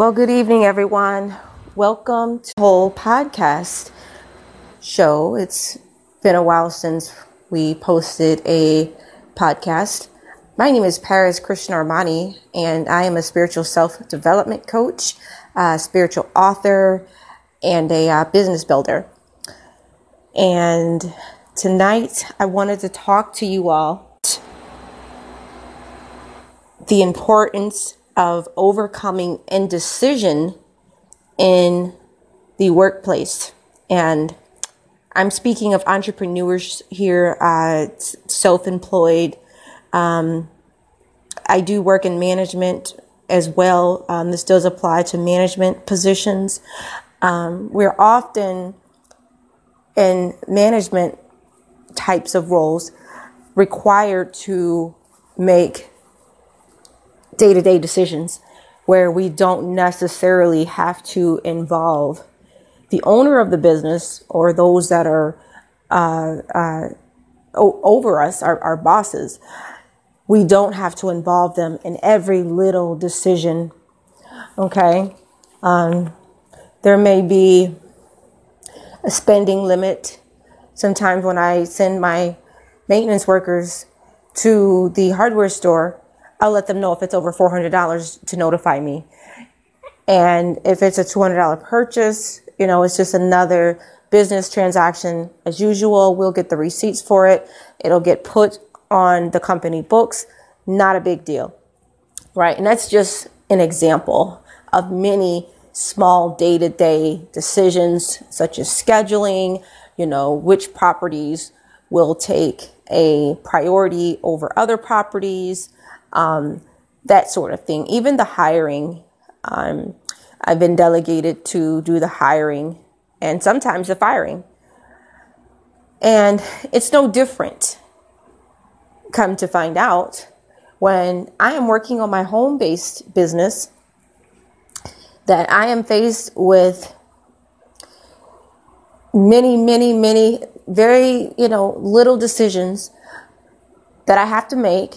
Well, good evening, everyone. Welcome to the whole podcast show. It's been a while since we posted a podcast. My name is Paris Krishna Armani, and I am a spiritual self development coach, a spiritual author, and a uh, business builder. And tonight, I wanted to talk to you all the importance of overcoming indecision in the workplace. And I'm speaking of entrepreneurs here, uh, self employed. Um, I do work in management as well. Um, this does apply to management positions. Um, we're often in management types of roles required to make day to day decisions where we don't necessarily have to involve the owner of the business or those that are uh, uh, over us, our, our bosses. We don't have to involve them in every little decision. Okay. Um, there may be a spending limit. Sometimes when I send my maintenance workers to the hardware store, I'll let them know if it's over $400 to notify me. And if it's a $200 purchase, you know, it's just another business transaction as usual. We'll get the receipts for it. It'll get put on the company books. Not a big deal. Right. And that's just an example of many small day to day decisions, such as scheduling, you know, which properties will take a priority over other properties, um, that sort of thing. Even the hiring, um, I've been delegated to do the hiring and sometimes the firing. And it's no different, come to find out, when I am working on my home based business, that I am faced with many, many, many very, you know, little decisions that I have to make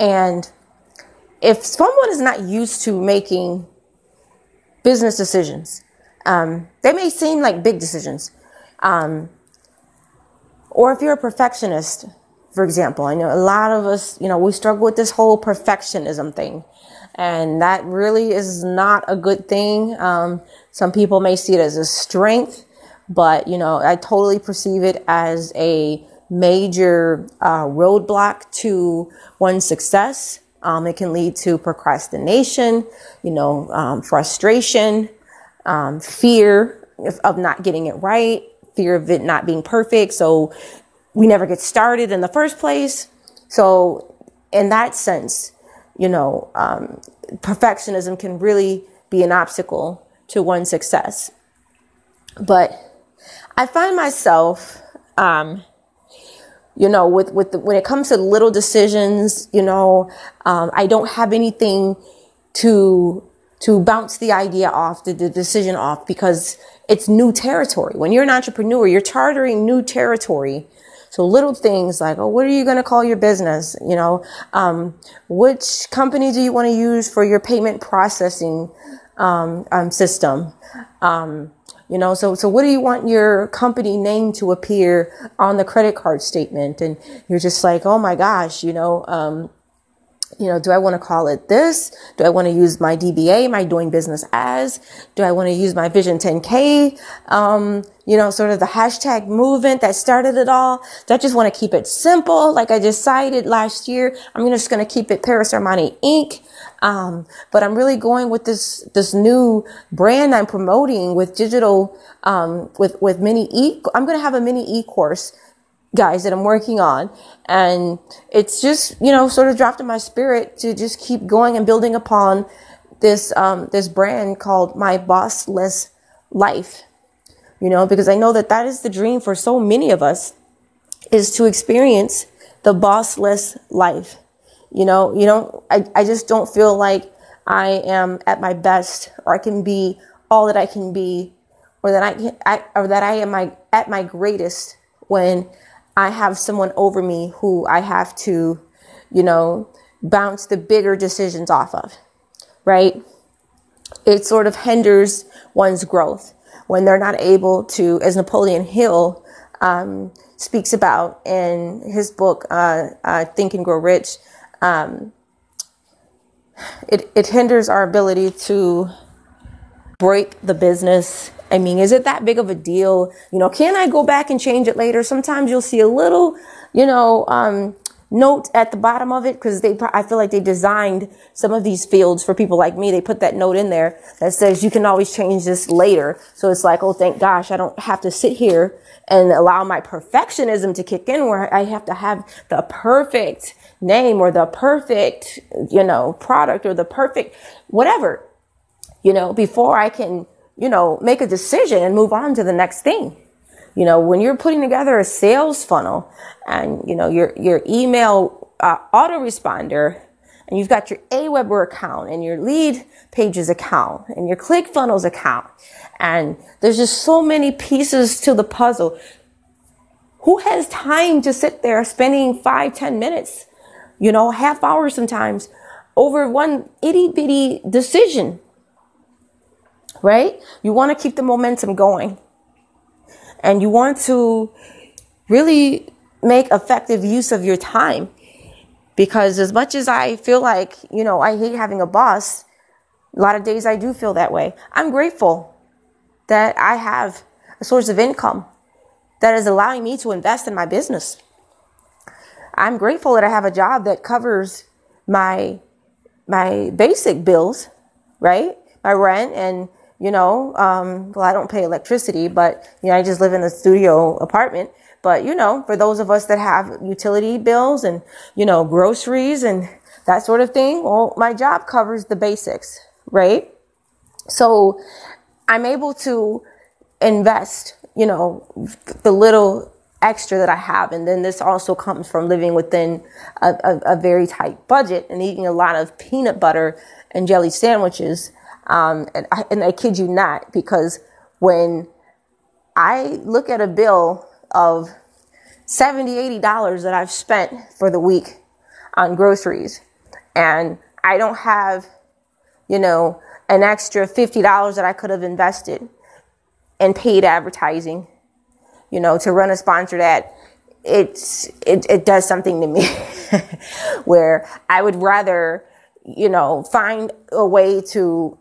and if someone is not used to making business decisions, um, they may seem like big decisions. Um, or if you're a perfectionist, for example, I know a lot of us, you know, we struggle with this whole perfectionism thing. And that really is not a good thing. Um, some people may see it as a strength, but, you know, I totally perceive it as a major uh, roadblock to one's success. Um, it can lead to procrastination, you know, um, frustration, um, fear of, of not getting it right, fear of it not being perfect. So we never get started in the first place. So in that sense, you know, um, perfectionism can really be an obstacle to one's success. But I find myself um, you know, with, with the, when it comes to little decisions, you know, um, I don't have anything to, to bounce the idea off, the, the decision off because it's new territory. When you're an entrepreneur, you're chartering new territory. So little things like, oh, what are you going to call your business? You know, um, which company do you want to use for your payment processing um, um, system? You know, so, so what do you want your company name to appear on the credit card statement? And you're just like, oh my gosh, you know, um, you know, do I want to call it this? Do I want to use my DBA, my doing business as? Do I want to use my Vision 10K? Um, you know, sort of the hashtag movement that started it all. Do I just want to keep it simple? Like I decided last year, I'm just going to keep it Paris Armani Inc. Um, but I'm really going with this, this new brand I'm promoting with digital, um, with, with mini e, I'm going to have a mini e course guys that I'm working on. And it's just, you know, sort of dropped in my spirit to just keep going and building upon this, um, this brand called my bossless life, you know, because I know that that is the dream for so many of us is to experience the bossless life. You know, you know, I, I just don't feel like I am at my best or I can be all that I can be or that I can, I, or that I am my, at my greatest when I have someone over me who I have to, you know, bounce the bigger decisions off of. Right. it sort of hinders one's growth when they're not able to, as Napoleon Hill um, speaks about in his book, uh, uh, Think and Grow Rich. Um, it, it hinders our ability to break the business. I mean, is it that big of a deal? You know, can I go back and change it later? Sometimes you'll see a little, you know, um, note at the bottom of it because they I feel like they designed some of these fields for people like me. They put that note in there that says you can always change this later. So it's like, oh, thank gosh, I don't have to sit here and allow my perfectionism to kick in where I have to have the perfect name or the perfect, you know, product or the perfect whatever, you know, before I can, you know, make a decision and move on to the next thing. You know, when you're putting together a sales funnel and, you know, your, your email uh, autoresponder and you've got your Aweber account and your lead pages account and your ClickFunnels account. And there's just so many pieces to the puzzle. Who has time to sit there spending five, ten minutes, you know, half hour sometimes over one itty bitty decision? Right? You want to keep the momentum going and you want to really make effective use of your time. Because as much as I feel like, you know, I hate having a boss, a lot of days I do feel that way. I'm grateful that I have a source of income that is allowing me to invest in my business. I'm grateful that I have a job that covers my my basic bills, right? My rent and you know, um, well, I don't pay electricity, but, you know, I just live in a studio apartment. But, you know, for those of us that have utility bills and, you know, groceries and that sort of thing, well, my job covers the basics, right? So I'm able to invest, you know, the little extra that I have. And then this also comes from living within a, a, a very tight budget and eating a lot of peanut butter and jelly sandwiches um, and, I, and I kid you not, because when I look at a bill of 70 $80 that I've spent for the week on groceries, and I don't have, you know, an extra $50 that I could have invested in paid advertising, you know, to run a sponsored ad, it's, it, it does something to me where I would rather, you know, find a way to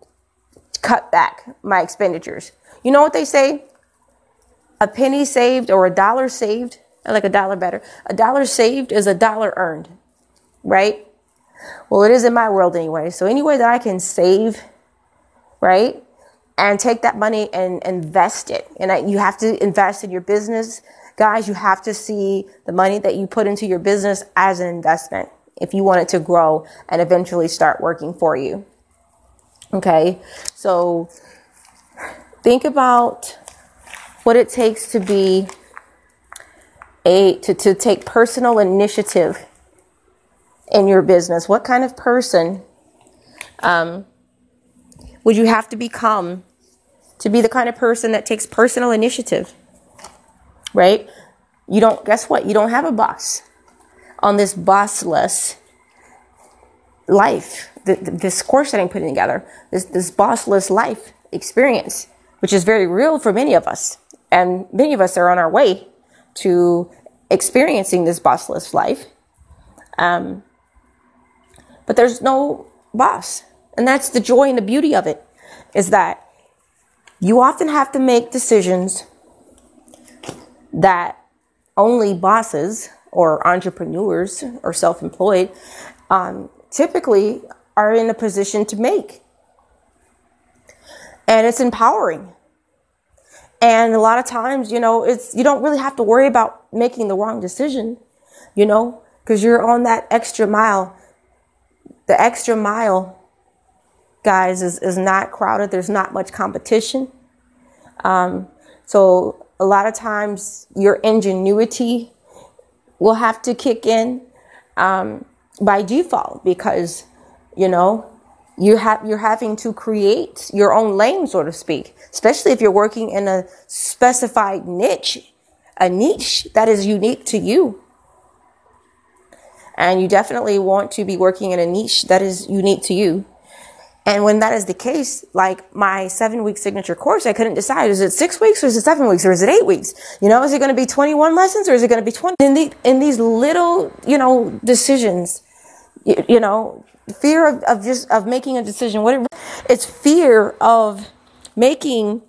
cut back my expenditures. You know what they say? A penny saved or a dollar saved, I like a dollar better. A dollar saved is a dollar earned, right? Well, it is in my world anyway. So, any way that I can save, right? And take that money and invest it. And I, you have to invest in your business. Guys, you have to see the money that you put into your business as an investment if you want it to grow and eventually start working for you. Okay, so think about what it takes to be a to, to take personal initiative in your business. What kind of person um, would you have to become to be the kind of person that takes personal initiative? Right? You don't, guess what? You don't have a boss on this bossless life the, this course that I'm putting together, this, this bossless life experience, which is very real for many of us. And many of us are on our way to experiencing this bossless life. Um, but there's no boss. And that's the joy and the beauty of it is that you often have to make decisions that only bosses or entrepreneurs or self employed um, typically are in a position to make. And it's empowering. And a lot of times, you know, it's, you don't really have to worry about making the wrong decision, you know, because you're on that extra mile. The extra mile, guys, is, is not crowded. There's not much competition. Um, so a lot of times your ingenuity will have to kick in um, by default because you know you have you're having to create your own lane so to speak especially if you're working in a specified niche a niche that is unique to you and you definitely want to be working in a niche that is unique to you And when that is the case, like my seven week signature course, I couldn't decide, is it six weeks or is it seven weeks or is it eight weeks? You know, is it going to be 21 lessons or is it going to be 20? In, the, in these little, you know, decisions, you, you know, fear of, of just, of making a decision, what it, it's fear of making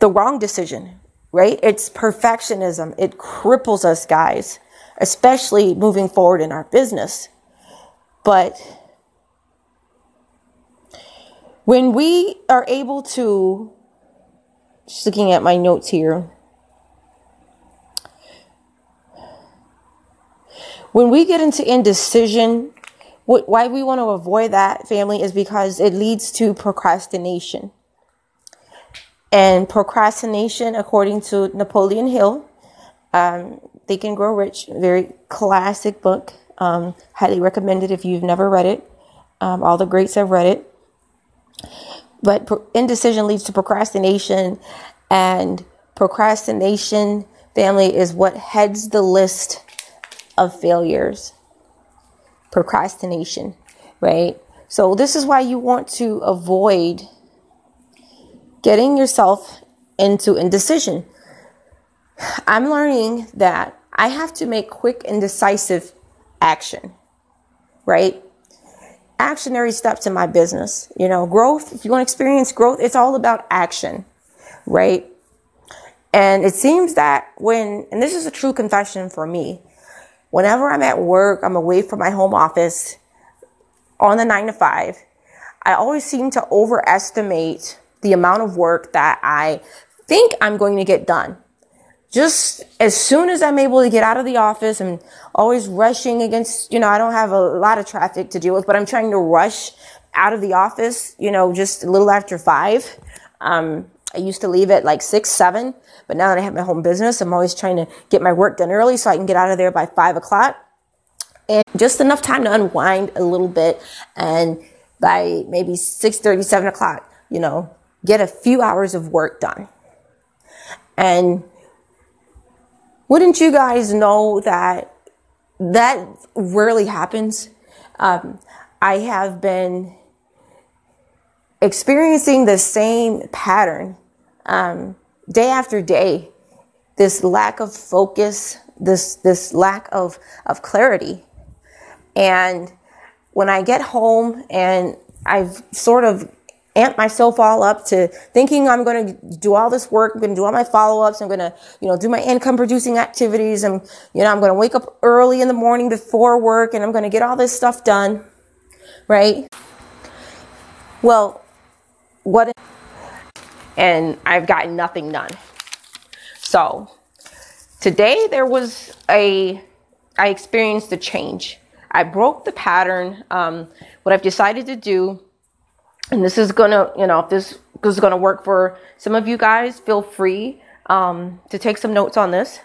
the wrong decision, right? It's perfectionism. It cripples us guys, especially moving forward in our business. But when we are able to, just looking at my notes here, when we get into indecision, why we want to avoid that family is because it leads to procrastination. And procrastination, according to Napoleon Hill, um, Think and Grow Rich, very classic book. Um, highly recommended if you've never read it. Um, all the greats have read it. But indecision leads to procrastination, and procrastination, family, is what heads the list of failures. Procrastination, right? So, this is why you want to avoid getting yourself into indecision. I'm learning that I have to make quick and decisive action, right? Actionary steps in my business. You know, growth, if you want to experience growth, it's all about action, right? And it seems that when, and this is a true confession for me, whenever I'm at work, I'm away from my home office on the nine to five, I always seem to overestimate the amount of work that I think I'm going to get done just as soon as I'm able to get out of the office, I'm always rushing against, you know, I don't have a lot of traffic to deal with, but I'm trying to rush out of the office, you know, just a little after five. Um, I used to leave at like six, seven, but now that I have my home business, I'm always trying to get my work done early so I can get out of there by five o'clock. And just enough time to unwind a little bit. And by maybe six thirty, seven o'clock, you know, get a few hours of work done. And wouldn't you guys know that that rarely happens? Um, I have been experiencing the same pattern um, day after day. This lack of focus, this this lack of of clarity, and when I get home and I've sort of amp myself all up to thinking I'm going to do all this work. I'm going to do all my follow ups. I'm going to, you know, do my income producing activities. And, you know, I'm going to wake up early in the morning before work and I'm going to get all this stuff done. Right. Well, what? And I've gotten nothing done. So today there was a, I experienced a change. I broke the pattern. Um, what I've decided to do and this is gonna, you know, if this is gonna work for some of you guys, feel free um, to take some notes on this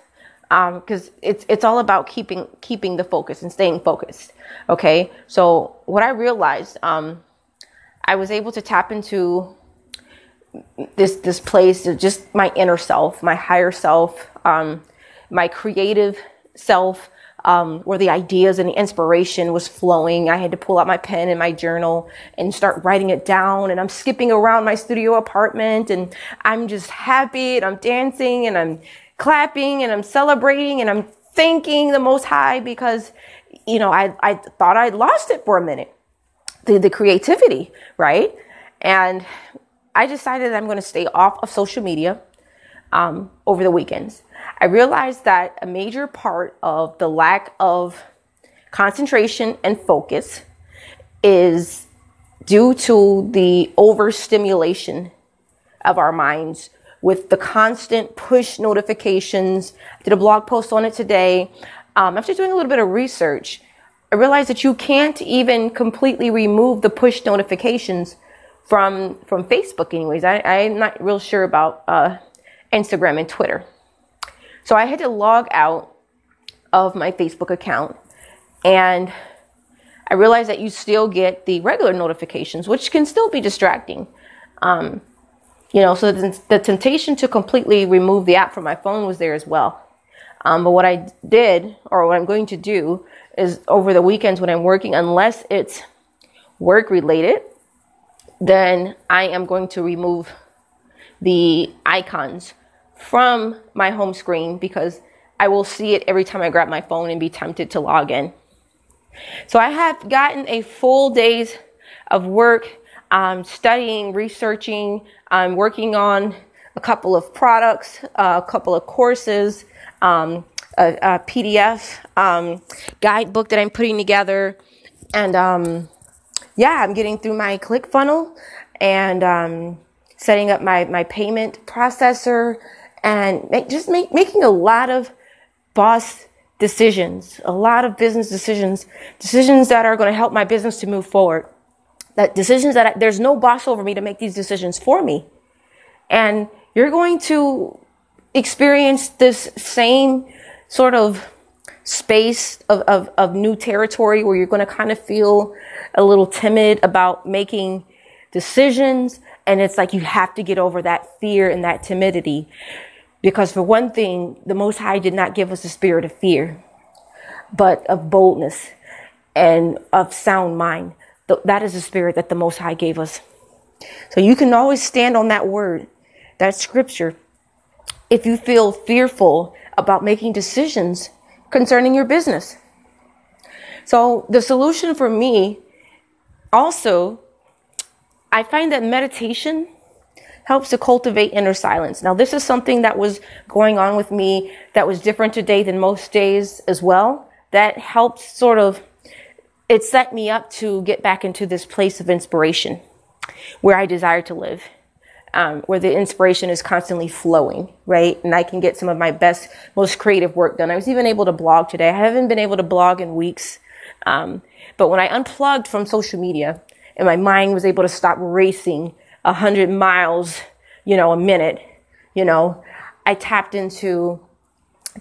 because um, it's it's all about keeping keeping the focus and staying focused. Okay, so what I realized, um, I was able to tap into this this place, just my inner self, my higher self, um, my creative self, um, where the ideas and the inspiration was flowing. I had to pull out my pen and my journal and start writing it down. And I'm skipping around my studio apartment and I'm just happy and I'm dancing and I'm clapping and I'm celebrating and I'm thanking the Most High because, you know, I, I thought I'd lost it for a minute. The, the creativity, right? And I decided I'm going to stay off of social media um, over the weekends. I realized that a major part of the lack of concentration and focus is due to the overstimulation of our minds with the constant push notifications. I did a blog post on it today. Um, after doing a little bit of research, I realized that you can't even completely remove the push notifications from from Facebook. Anyways, I, I'm not real sure about uh, Instagram and Twitter. So I had to log out of my Facebook account and I realized that you still get the regular notifications, which can still be distracting. Um, you know, so the, the, temptation to completely remove the app from my phone was there as well. Um, but what I did, or what I'm going to do, is over the weekends when I'm working, unless it's work related, then I am going to remove the icons from my home screen because I will see it every time I grab my phone and be tempted to log in. So I have gotten a full day's of work, um, studying, researching, I'm working on a couple of products, uh, a couple of courses, um, a, a, PDF um, guidebook that I'm putting together, and um, yeah, I'm getting through my ClickFunnels and um, setting up my my payment processor, and make, just make, making a lot of boss decisions, a lot of business decisions, decisions that are going to help my business to move forward. That decisions that I, there's no boss over me to make these decisions for me. And you're going to experience this same sort of space of, of, of new territory where you're going to kind of feel a little timid about making decisions. And it's like you have to get over that fear and that timidity. Because for one thing, the Most High did not give us a spirit of fear, but of boldness and of sound mind. That is the spirit that the Most High gave us. So you can always stand on that word, that scripture, if you feel fearful about making decisions concerning your business. So the solution for me also, I find that meditation helps to cultivate inner silence. Now, this is something that was going on with me that was different today than most days as well. That helped sort of, it set me up to get back into this place of inspiration where I desire to live. Um, where the inspiration is constantly flowing, right? And I can get some of my best, most creative work done. I was even able to blog today. I haven't been able to blog in weeks. Um, but when I unplugged from social media and my mind was able to stop racing a hundred miles, you know, a minute, you know, I tapped into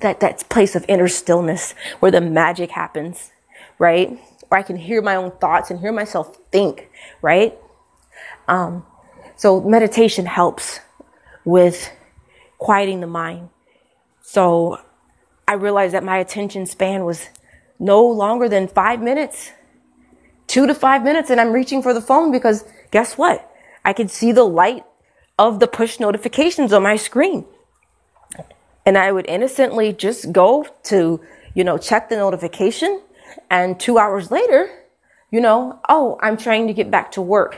that, that place of inner stillness where the magic happens, right? Where I can hear my own thoughts and hear myself think, right? Um, so meditation helps with quieting the mind. So I realized that my attention span was no longer than five minutes, two to five minutes, and I'm reaching for the phone because guess what? I could see the light of the push notifications on my screen. And I would innocently just go to, you know, check the notification. And two hours later, you know, oh, I'm trying to get back to work.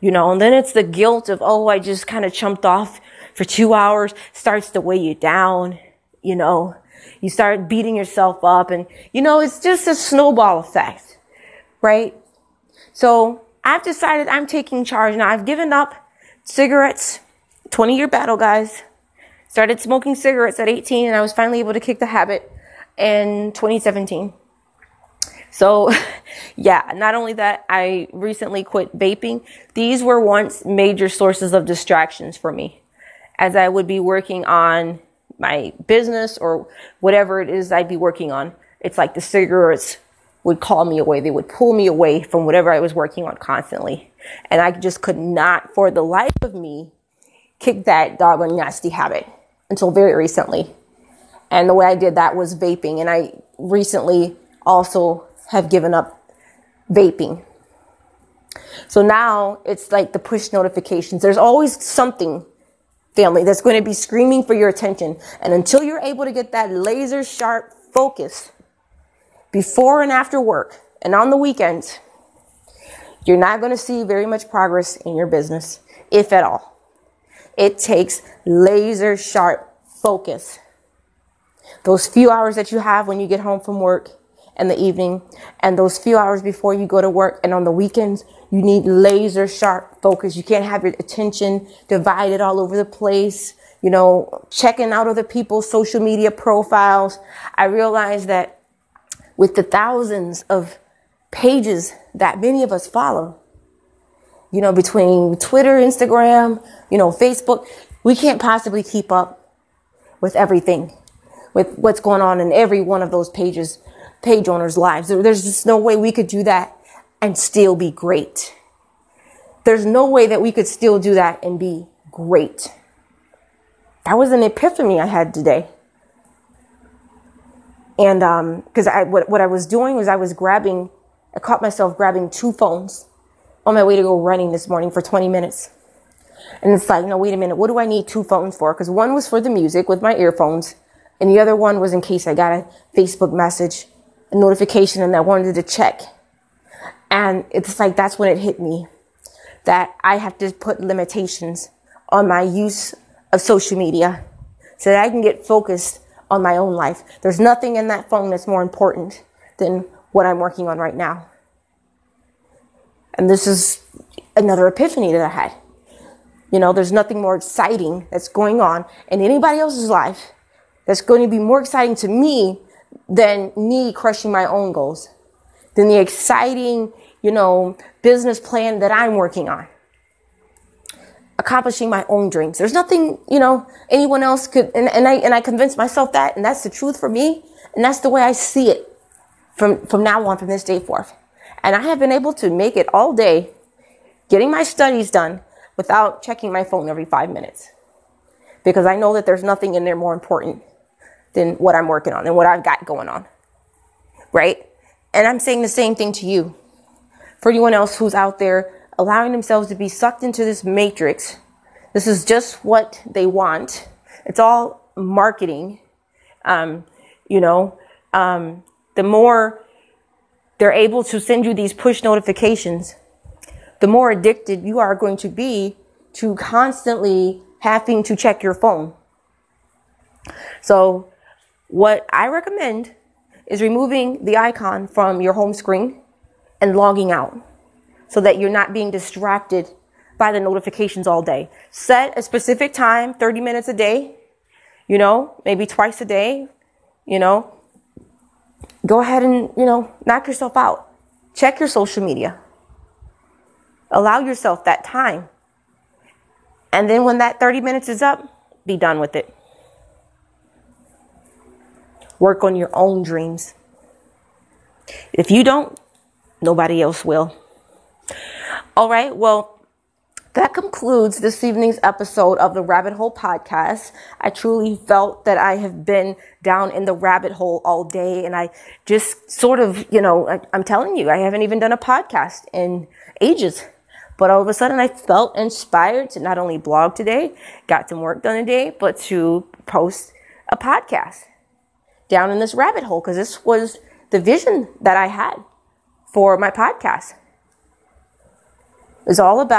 You know, and then it's the guilt of, oh, I just kind of chumped off for two hours, starts to weigh you down, you know. You start beating yourself up and, you know, it's just a snowball effect, right? So I've decided I'm taking charge now. I've given up cigarettes, 20 year battle, guys. Started smoking cigarettes at 18 and I was finally able to kick the habit in 2017. So, yeah, not only that, I recently quit vaping. These were once major sources of distractions for me as I would be working on my business or whatever it is I'd be working on. It's like the cigarettes would call me away. They would pull me away from whatever I was working on constantly. And I just could not, for the life of me, kick that doggone nasty habit until very recently. And the way I did that was vaping. And I recently also have given up vaping. So now it's like the push notifications. There's always something, family, that's going to be screaming for your attention. And until you're able to get that laser sharp focus before and after work and on the weekends, you're not going to see very much progress in your business, if at all. It takes laser sharp focus. Those few hours that you have when you get home from work in the evening and those few hours before you go to work and on the weekends, you need laser sharp focus. You can't have your attention divided all over the place, you know, checking out other people's social media profiles. I realize that with the thousands of pages that many of us follow. You know, between Twitter, Instagram, you know, Facebook, we can't possibly keep up with everything, with what's going on in every one of those pages, page owners' lives. There's just no way we could do that and still be great. There's no way that we could still do that and be great. That was an epiphany I had today. And because um, I what, what I was doing was I was grabbing, I caught myself grabbing two phones on my way to go running this morning for 20 minutes. And it's like, no, wait a minute. What do I need two phones for? Because one was for the music with my earphones, and the other one was in case I got a Facebook message, a notification, and I wanted to check. And it's like, that's when it hit me that I have to put limitations on my use of social media so that I can get focused on my own life. There's nothing in that phone that's more important than what I'm working on right now. And this is another epiphany that I had. You know, there's nothing more exciting that's going on in anybody else's life that's going to be more exciting to me than me crushing my own goals, than the exciting, you know, business plan that I'm working on. Accomplishing my own dreams. There's nothing, you know, anyone else could, and, and I, and I convinced myself that, and that's the truth for me, and that's the way I see it from, from now on, from this day forth. And I have been able to make it all day, getting my studies done without checking my phone every five minutes. Because I know that there's nothing in there more important than what I'm working on and what I've got going on. Right? And I'm saying the same thing to you. For anyone else who's out there allowing themselves to be sucked into this matrix, this is just what they want. It's all marketing. Um, you know, um, the more they're able to send you these push notifications, the more addicted you are going to be to constantly having to check your phone. So, what I recommend is removing the icon from your home screen and logging out so that you're not being distracted by the notifications all day. Set a specific time, 30 minutes a day, you know, maybe twice a day, you know, go ahead and, you know, knock yourself out. Check your social media. Allow yourself that time. And then when that 30 minutes is up, be done with it. Work on your own dreams. If you don't, nobody else will. All right, well, that concludes this evening's episode of the Rabbit Hole Podcast. I truly felt that I have been down in the rabbit hole all day and I just sort of, you know, I, am telling you, I haven't even done a podcast in ages. But all of a sudden I felt inspired to not only blog today, got some work done today, but to post a podcast down in this rabbit hole because this was the vision that I had for my podcast. It's all about